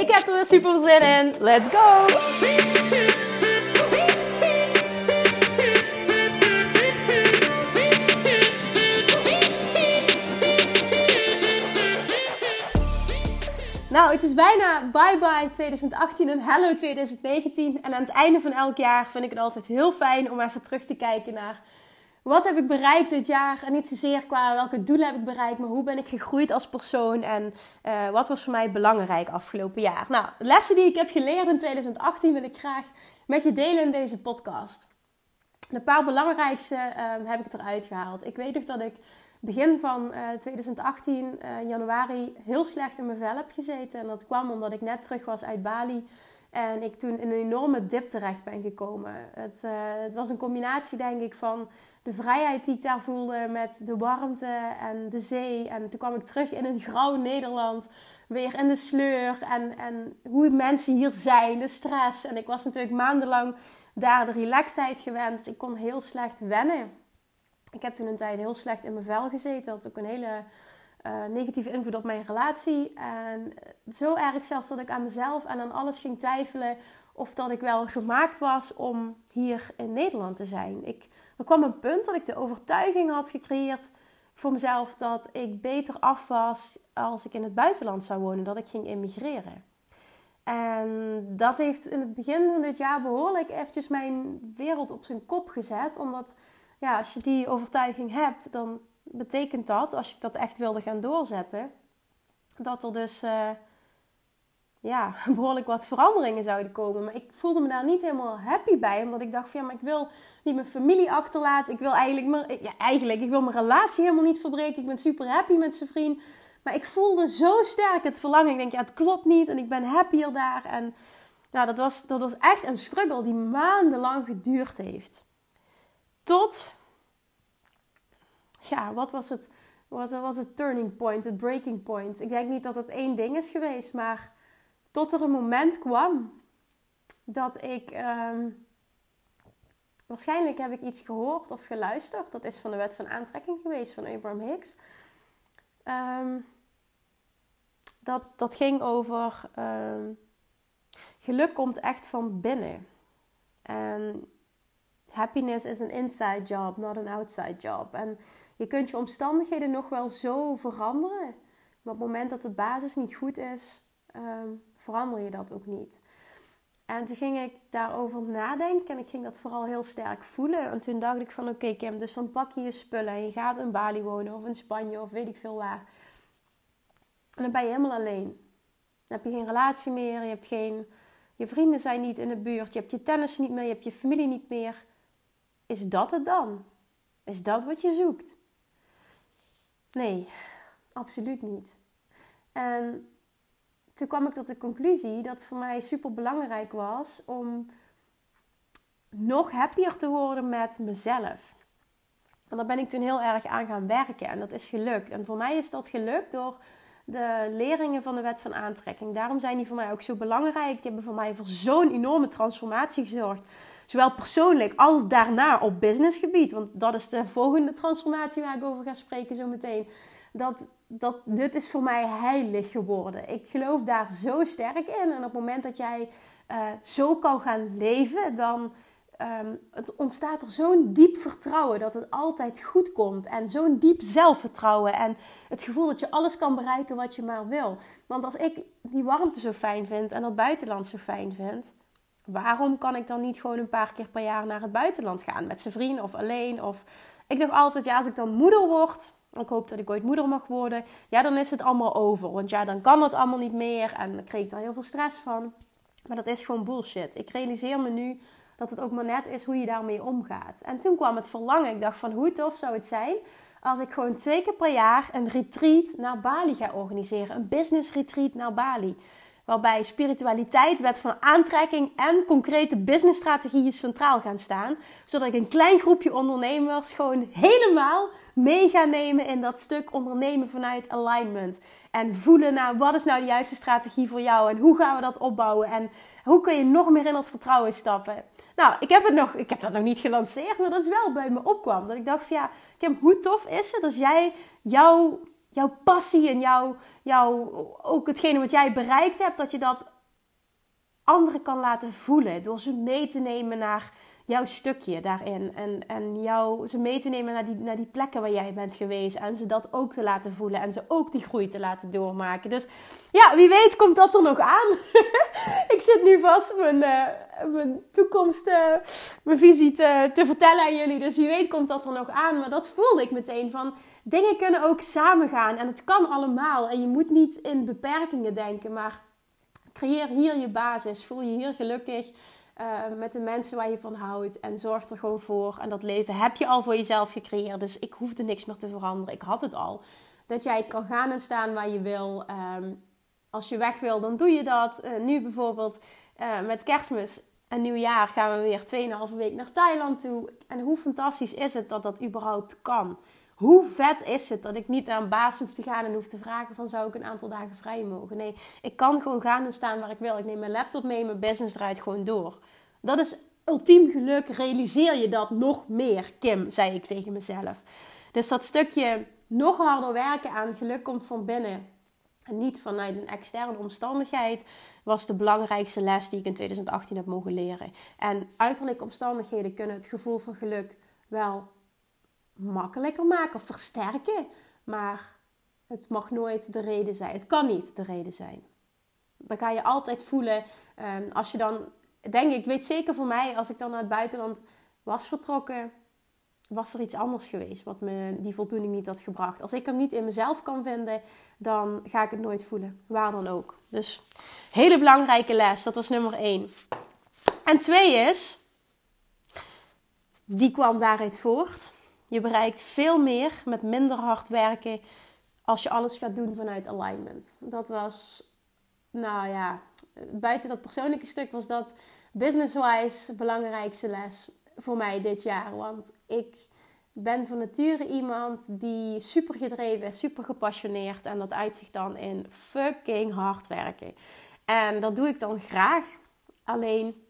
Ik heb er weer super zin in. Let's go! Nou, het is bijna bye bye 2018 en hello 2019. En aan het einde van elk jaar vind ik het altijd heel fijn om even terug te kijken naar wat heb ik bereikt dit jaar? En niet zozeer qua welke doelen heb ik bereikt, maar hoe ben ik gegroeid als persoon en uh, wat was voor mij belangrijk afgelopen jaar? Nou, lessen die ik heb geleerd in 2018 wil ik graag met je delen in deze podcast. De paar belangrijkste uh, heb ik eruit gehaald. Ik weet nog dat ik begin van uh, 2018, januari, heel slecht in mijn vel heb gezeten. En dat kwam omdat ik net terug was uit Bali. En ik toen in een enorme dip terecht ben gekomen. Het, het was een combinatie, denk ik, van de vrijheid die ik daar voelde met de warmte en de zee. En toen kwam ik terug in een grauw Nederland, weer in de sleur en, en hoe mensen hier zijn, de stress. En ik was natuurlijk maandenlang daar de relaxedheid gewend. Dus ik kon heel slecht wennen. Ik heb toen een tijd heel slecht in mijn vel gezeten. Dat had ook een hele uh, negatieve invloed op mijn relatie. En zo erg zelfs dat ik aan mezelf en aan alles ging twijfelen of dat ik wel gemaakt was om hier in Nederland te zijn. Ik, er kwam een punt dat ik de overtuiging had gecreëerd voor mezelf dat ik beter af was als ik in het buitenland zou wonen, dat ik ging immigreren. En dat heeft in het begin van dit jaar behoorlijk eventjes mijn wereld op zijn kop gezet. Omdat ja, als je die overtuiging hebt, dan betekent dat, als je dat echt wilde gaan doorzetten, dat er dus uh, ja, behoorlijk wat veranderingen zouden komen. Maar ik voelde me daar niet helemaal happy bij. Omdat ik dacht van ja, maar ik wil niet mijn familie achterlaten. Ik wil eigenlijk, mijn, ja, eigenlijk, ik wil mijn relatie helemaal niet verbreken. Ik ben super happy met zijn vriend. Maar ik voelde zo sterk het verlangen. Ik denk, ja, het klopt niet. En ik ben happier daar. En nou, dat was, dat was echt een struggle die maandenlang geduurd heeft. Tot, ja, wat was het? Was, was het turning point, het breaking point? Ik denk niet dat het één ding is geweest, maar tot er een moment kwam dat ik. Ehm, waarschijnlijk heb ik iets gehoord of geluisterd. Dat is van de wet van aantrekking geweest van Abraham Hicks. Ehm, dat, dat ging over. Ehm, geluk komt echt van binnen. En happiness is een inside job, not an outside job. En je kunt je omstandigheden nog wel zo veranderen. Maar op het moment dat de basis niet goed is, verander je dat ook niet. En toen ging ik daarover nadenken en ik ging dat vooral heel sterk voelen. En toen dacht ik van oké Kim, dus dan pak je je spullen en je gaat in Bali wonen of in Spanje of weet ik veel waar. En dan ben je helemaal alleen. Dan heb je geen relatie meer, je hebt geen... Je vrienden zijn niet in de buurt, je hebt je tennis niet meer, je hebt je familie niet meer. Is dat het dan? Is dat wat je zoekt? Nee, absoluut niet. En toen kwam ik tot de conclusie dat het voor mij super belangrijk was om nog happier te worden met mezelf. En daar ben ik toen heel erg aan gaan werken en dat is gelukt. En voor mij is dat gelukt door de leringen van de wet van aantrekking. Daarom zijn die voor mij ook zo belangrijk. Die hebben voor mij voor zo'n enorme transformatie gezorgd. Zowel persoonlijk als daarna op businessgebied. Want dat is de volgende transformatie waar ik over ga spreken zo meteen dat, dat dit is voor mij heilig geworden. Ik geloof daar zo sterk in. En op het moment dat jij uh, zo kan gaan leven, dan het ontstaat er zo'n diep vertrouwen dat het altijd goed komt. En zo'n diep zelfvertrouwen. En het gevoel dat je alles kan bereiken wat je maar wil. Want als ik die warmte zo fijn vind en dat buitenland zo fijn vind. Waarom kan ik dan niet gewoon een paar keer per jaar naar het buitenland gaan? Met zijn vriend of alleen? Of ik dacht altijd, ja, als ik dan moeder word, ik hoop dat ik ooit moeder mag worden. Ja, dan is het allemaal over. Want ja, dan kan het allemaal niet meer. En dan kreeg ik er heel veel stress van. Maar dat is gewoon bullshit. Ik realiseer me nu dat het ook maar net is hoe je daarmee omgaat. En toen kwam het verlangen. Ik dacht van hoe tof zou het zijn als ik gewoon twee keer per jaar een retreat naar Bali ga organiseren. Een business retreat naar Bali. Waarbij spiritualiteit, wet van aantrekking en concrete businessstrategieën centraal gaan staan. Zodat ik een klein groepje ondernemers gewoon helemaal mee ga nemen in dat stuk ondernemen vanuit alignment. En voelen naar wat is nou de juiste strategie voor jou en hoe gaan we dat opbouwen en hoe kun je nog meer in dat vertrouwen stappen. Nou, ik heb, het nog, ik heb dat nog niet gelanceerd, maar dat is wel bij me opkwam. Dat ik dacht van ja, Kim, hoe tof is het als jij jouw, jouw passie en jouw, jouw, ook hetgene wat jij bereikt hebt, dat je dat anderen kan laten voelen. Door ze mee te nemen naar jouw stukje daarin. En, en jou, ze mee te nemen naar die, naar die plekken waar jij bent geweest. En ze dat ook te laten voelen. En ze ook die groei te laten doormaken. Dus ja, wie weet komt dat er nog aan. ik zit nu vast mijn, uh, mijn toekomst, uh, mijn visie te, te vertellen aan jullie. Dus wie weet komt dat er nog aan. Maar dat voelde ik meteen van... Dingen kunnen ook samengaan en het kan allemaal. En je moet niet in beperkingen denken, maar creëer hier je basis. Voel je hier gelukkig. Uh, met de mensen waar je van houdt. En zorg er gewoon voor. En dat leven heb je al voor jezelf gecreëerd. Dus ik hoefde niks meer te veranderen. Ik had het al. Dat jij kan gaan en staan waar je wil. Um, als je weg wil, dan doe je dat. Uh, nu bijvoorbeeld uh, met kerstmis en nieuwjaar gaan we weer 2,5 week naar Thailand toe. En hoe fantastisch is het dat dat überhaupt kan? Hoe vet is het dat ik niet naar een baas hoef te gaan en hoef te vragen van zou ik een aantal dagen vrij mogen? Nee, ik kan gewoon gaan en staan waar ik wil. Ik neem mijn laptop mee, mijn business draait gewoon door. Dat is ultiem geluk. Realiseer je dat nog meer, Kim, zei ik tegen mezelf. Dus dat stukje nog harder werken aan geluk komt van binnen. En niet vanuit een externe omstandigheid was de belangrijkste les die ik in 2018 heb mogen leren. En uiterlijke omstandigheden kunnen het gevoel van geluk wel makkelijker maken of versterken. Maar het mag nooit de reden zijn. Het kan niet de reden zijn. Dan ga je altijd voelen. Um, als je dan, denk ik, weet zeker voor mij, als ik dan naar het buitenland was vertrokken, was er iets anders geweest wat me die voldoening niet had gebracht. Als ik hem niet in mezelf kan vinden, dan ga ik het nooit voelen. Waar dan ook. Dus hele belangrijke les. Dat was nummer één. En twee is, die kwam daaruit voort. Je bereikt veel meer met minder hard werken als je alles gaat doen vanuit alignment. Dat was, nou ja, buiten dat persoonlijke stuk was dat business-wise belangrijkste les voor mij dit jaar. Want ik ben van nature iemand die super gedreven is, super gepassioneerd. En dat uitzicht dan in fucking hard werken. En dat doe ik dan graag. Alleen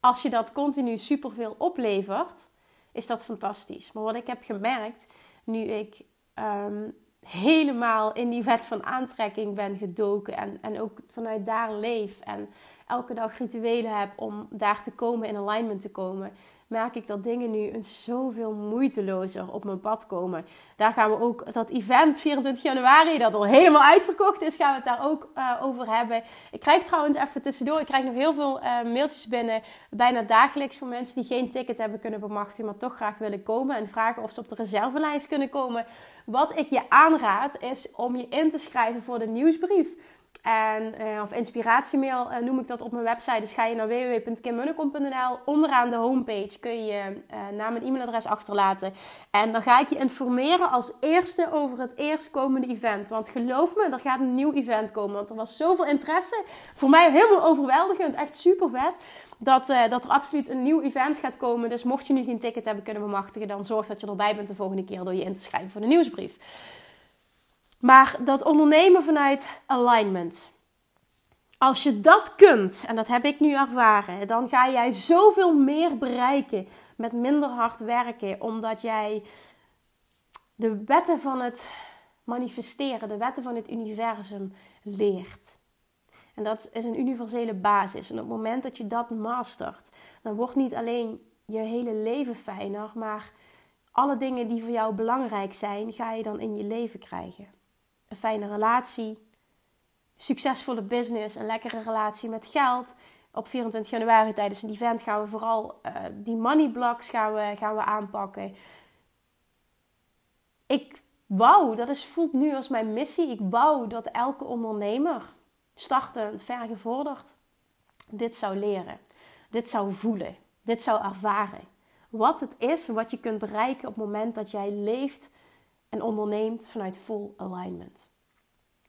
als je dat continu super veel oplevert, is dat fantastisch. Maar wat ik heb gemerkt, nu ik ehm, helemaal in die wet van aantrekking ben gedoken en, en ook vanuit daar leef en elke dag rituelen heb om daar te komen, in alignment te komen, merk ik dat dingen nu een zoveel moeitelozer op mijn pad komen. Daar gaan we ook dat event 24 januari, dat al helemaal uitverkocht is, gaan we het daar ook uh, over hebben. Ik krijg trouwens even tussendoor, ik krijg nog heel veel uh, mailtjes binnen, bijna dagelijks van mensen die geen ticket hebben kunnen bemachtigen, maar toch graag willen komen en vragen of ze op de reservelijst kunnen komen. Wat ik je aanraad is om je in te schrijven voor de nieuwsbrief. En, uh, of inspiratiemail uh, noem ik dat op mijn website. Dus ga je naar www.kimmunnekom.nl. Onderaan de homepage kun je je uh, naam en e-mailadres achterlaten. En dan ga ik je informeren als eerste over het eerstkomende event. Want geloof me, er gaat een nieuw event komen. Want er was zoveel interesse. Voor mij helemaal overweldigend. Echt super vet. Dat, dat er absoluut een nieuw event gaat komen. Dus mocht je nu geen ticket hebben kunnen bemachtigen, dan zorg dat je erbij bent de volgende keer door je in te schrijven voor de nieuwsbrief. Maar dat ondernemen vanuit alignment. Als je dat kunt, en dat heb ik nu ervaren, dan ga jij zoveel meer bereiken met minder hard werken, omdat jij de wetten van het manifesteren, de wetten van het universum leert. En dat is een universele basis. En op het moment dat je dat mastert, dan wordt niet alleen je hele leven fijner, maar alle dingen die voor jou belangrijk zijn, ga je dan in je leven krijgen een fijne relatie, succesvolle business, een lekkere relatie met geld. Op 24 januari tijdens een event gaan we vooral uh, die money blocks gaan we, gaan we aanpakken. Ik wou, dat is, voelt nu als mijn missie. Ik wou dat elke ondernemer, startend, vergevorderd, dit zou leren. Dit zou voelen. Dit zou ervaren. Wat het is, wat je kunt bereiken op het moment dat jij leeft en onderneemt vanuit full alignment.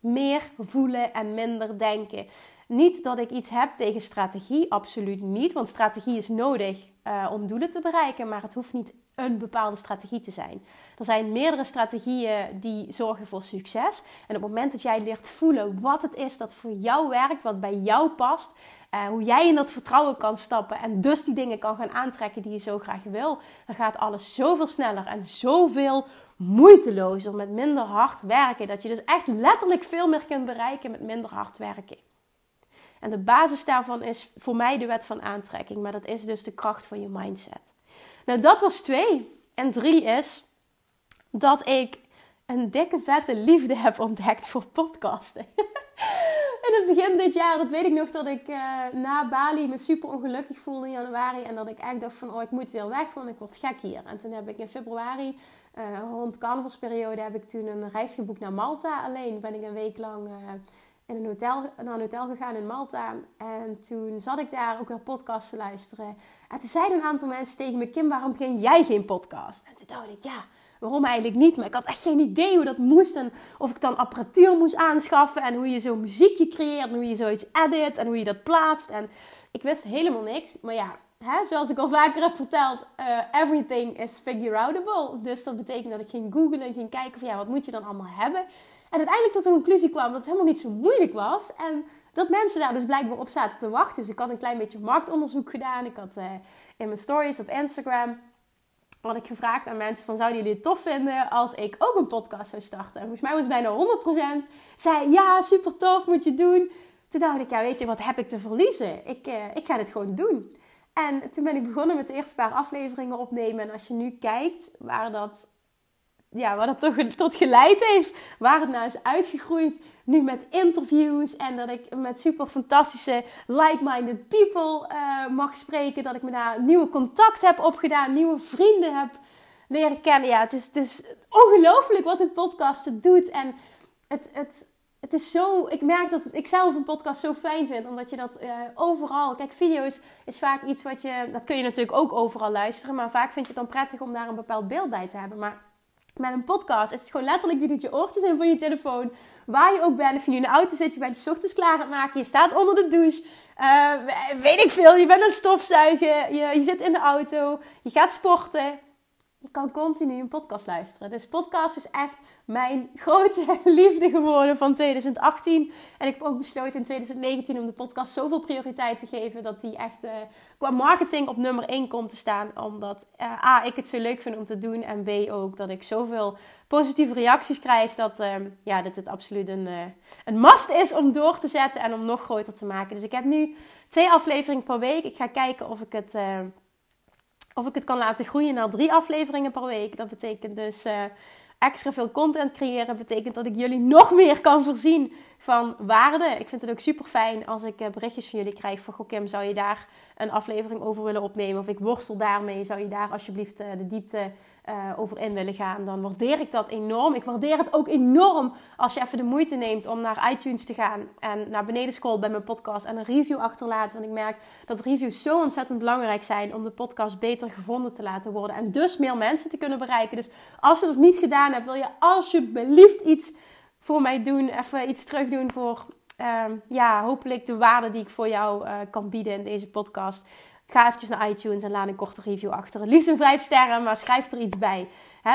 Meer voelen en minder denken. Niet dat ik iets heb tegen strategie, absoluut niet. Want strategie is nodig uh, om doelen te bereiken, maar het hoeft niet een bepaalde strategie te zijn. Er zijn meerdere strategieën die zorgen voor succes. En op het moment dat jij leert voelen wat het is dat voor jou werkt, wat bij jou past, uh, hoe jij in dat vertrouwen kan stappen en dus die dingen kan gaan aantrekken die je zo graag wil, dan gaat alles zoveel sneller en zoveel moeitelozer met minder hard werken. Dat je dus echt letterlijk veel meer kunt bereiken met minder hard werken. En de basis daarvan is voor mij de wet van aantrekking, maar dat is dus de kracht van je mindset. Nou, dat was twee. En drie is dat ik een dikke vette liefde heb ontdekt voor podcasten. in het begin dit jaar, dat weet ik nog, dat ik uh, na Bali me super ongelukkig voelde in januari. En dat ik echt dacht van, oh, ik moet weer weg, want ik word gek hier. En toen heb ik in februari, uh, rond carnavalsperiode, heb ik toen een reis geboekt naar Malta. Alleen ben ik een week lang... Uh, in een hotel, naar een hotel gegaan in Malta. En toen zat ik daar ook weer podcasts te luisteren. En toen zeiden een aantal mensen tegen me: Kim, waarom ging jij geen podcast? En toen dacht ik: ja, waarom eigenlijk niet? Maar ik had echt geen idee hoe dat moest. En of ik dan apparatuur moest aanschaffen. En hoe je zo'n muziekje creëert. En hoe je zoiets edit. En hoe je dat plaatst. En ik wist helemaal niks. Maar ja, hè, zoals ik al vaker heb verteld, uh, everything is figure outable. Dus dat betekent dat ik ging googlen en ging kijken van ja, wat moet je dan allemaal hebben. En uiteindelijk tot de conclusie kwam dat het helemaal niet zo moeilijk was. En dat mensen daar dus blijkbaar op zaten te wachten. Dus ik had een klein beetje marktonderzoek gedaan. Ik had uh, in mijn stories op Instagram had ik gevraagd aan mensen van zouden jullie het tof vinden als ik ook een podcast zou starten. En volgens mij was bijna 100% zei ja, super tof, moet je doen. Toen dacht ik, ja weet je, wat heb ik te verliezen? Ik, uh, ik ga dit gewoon doen. En toen ben ik begonnen met de eerste paar afleveringen opnemen. En als je nu kijkt waar dat ja, waar dat toch tot geleid heeft. Waar het naar is uitgegroeid. Nu met interviews en dat ik met super fantastische like-minded people uh, mag spreken. Dat ik me daar nieuwe contact heb opgedaan, nieuwe vrienden heb leren kennen. Ja, het is, het ongelooflijk wat het podcasten doet. En het, het, het is zo. Ik merk dat ik zelf een podcast zo fijn vind, omdat je dat uh, overal. Kijk, video's is vaak iets wat je. Dat kun je natuurlijk ook overal luisteren, maar vaak vind je het dan prettig om daar een bepaald beeld bij te hebben. Maar met een podcast is het gewoon letterlijk, je doet je oortjes in van je telefoon. Waar je ook bent, of je nu in de auto zit, je bent je ochtends klaar aan het maken, je staat onder de douche. Uh, weet ik veel, je bent aan het stofzuigen, je, je zit in de auto, je gaat sporten. Je kan continu een podcast luisteren. Dus podcast is echt mijn grote liefde geworden van 2018. En ik heb ook besloten in 2019 om de podcast zoveel prioriteit te geven dat die echt uh, qua marketing op nummer 1 komt te staan. Omdat uh, A, ik het zo leuk vind om te doen. En B, ook dat ik zoveel positieve reacties krijg dat, uh, ja, dat het absoluut een, een must is om door te zetten en om nog groter te maken. Dus ik heb nu twee afleveringen per week. Ik ga kijken of ik het of ik het kan laten groeien naar drie afleveringen per week. Dat betekent dus extra veel content creëren betekent dat ik jullie nog meer kan voorzien van waarde. Ik vind het ook super fijn als ik eh, berichtjes van jullie krijg van... Goh Kim, zou je daar een aflevering over willen opnemen? Of ik worstel daarmee, zou je daar alsjeblieft eh, de diepte uh, over in willen gaan, dan waardeer ik dat enorm. Ik waardeer het ook enorm als je even de moeite neemt om naar iTunes te gaan en naar beneden scrollt bij mijn podcast en een review achterlaat. Want ik merk dat reviews zo ontzettend belangrijk zijn om de podcast beter gevonden te laten worden en dus meer mensen te kunnen bereiken. Dus als je dat niet gedaan hebt, wil je alsjeblieft iets voor mij doen, even iets terug doen voor um, ja, hopelijk de waarde die ik voor jou uh, kan bieden in deze podcast. Ga naar iTunes en laat een korte review achter. Liefst een vijf sterren, maar schrijf er iets bij.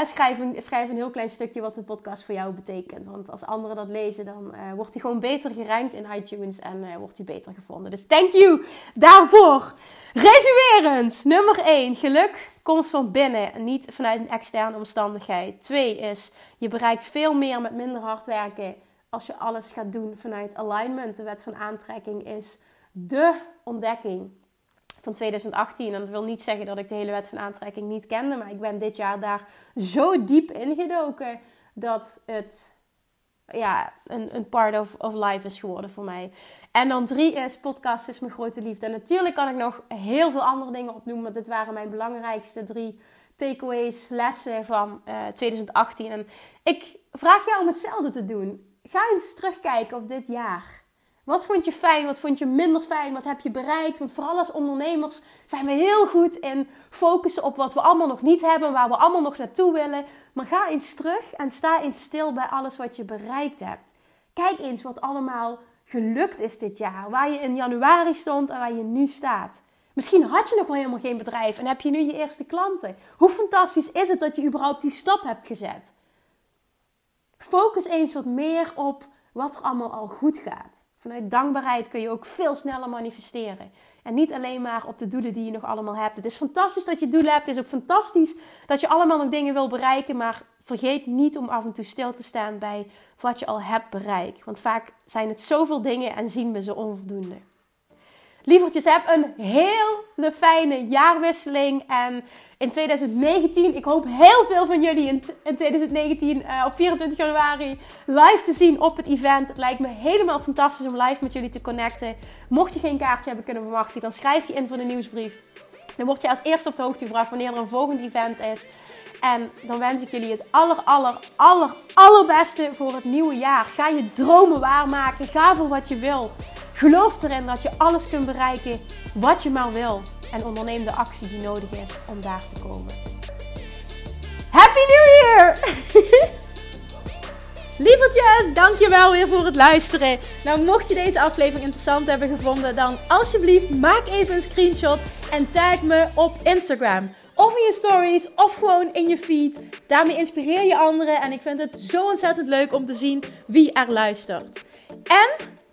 schrijf, een, schrijf, een, heel klein stukje wat de podcast voor jou betekent. Want als anderen dat lezen, dan uh, wordt hij gewoon beter gerankt in iTunes en uh, wordt hij beter gevonden. Dus thank you daarvoor. Resumerend, nummer 1. Geluk komt van binnen, niet vanuit een externe omstandigheid. 2 is, je bereikt veel meer met minder hard werken als je alles gaat doen vanuit alignment. De wet van aantrekking is de ontdekking van 2018. En dat wil niet zeggen dat ik de hele wet van aantrekking niet kende. Maar ik ben dit jaar daar zo diep ingedoken dat het ja, een, een part of, of life is geworden voor mij. En dan drie is podcast is mijn grote liefde. En natuurlijk kan ik nog heel veel andere dingen opnoemen. Maar dit waren mijn belangrijkste drie takeaways, lessen van uh, eh, 2018. En ik vraag jou om hetzelfde te doen. Ga eens terugkijken op dit jaar. Wat vond je fijn? Wat vond je minder fijn? Wat heb je bereikt? Want vooral als ondernemers zijn we heel goed in focussen op wat we allemaal nog niet hebben, waar we allemaal nog naartoe willen. Maar ga eens terug en sta eens stil bij alles wat je bereikt hebt. Kijk eens wat allemaal gelukt is dit jaar. Waar je in januari stond en waar je nu staat. Misschien had je nog wel helemaal geen bedrijf en heb je nu je eerste klanten. Hoe fantastisch is het dat je überhaupt die stap hebt gezet? Focus eens wat meer op wat er allemaal al goed gaat. Vanuit dankbaarheid kun je ook veel sneller manifesteren. En niet alleen maar op de doelen die je nog allemaal hebt. Het is fantastisch dat je doelen hebt. Het is ook fantastisch dat je allemaal nog dingen wil bereiken. Maar vergeet niet om af en toe stil te staan bij wat je al hebt bereikt. Want vaak zijn het zoveel dingen en zien we ze onvoldoende. Lievertjes, heb een hele fijne jaarwisseling. En in 2019, ik hoop heel veel van jullie in, in 2019 uh, op 24 januari live te zien op het event. Het lijkt me helemaal fantastisch om live met jullie te connecten. Mocht je geen kaartje hebben kunnen verwachten, dan schrijf je in voor de nieuwsbrief. Dan word je als eerste op de hoogte gebracht wanneer er een volgend event is. En dan wens ik jullie het aller, aller, aller, allerbeste voor het nieuwe jaar. Ga je dromen waarmaken. Ga voor wat je wil. Geloof erin dat je alles kunt bereiken wat je maar wil. En onderneem de actie die nodig is om daar te komen. Happy New Year! Lievertjes, dankjewel weer voor het luisteren. Nou, mocht je deze aflevering interessant hebben gevonden, dan alsjeblieft maak even een screenshot en tag me op Instagram. Of in je stories, of gewoon in je feed. Daarmee inspireer je anderen en ik vind het zo ontzettend leuk om te zien wie er luistert. En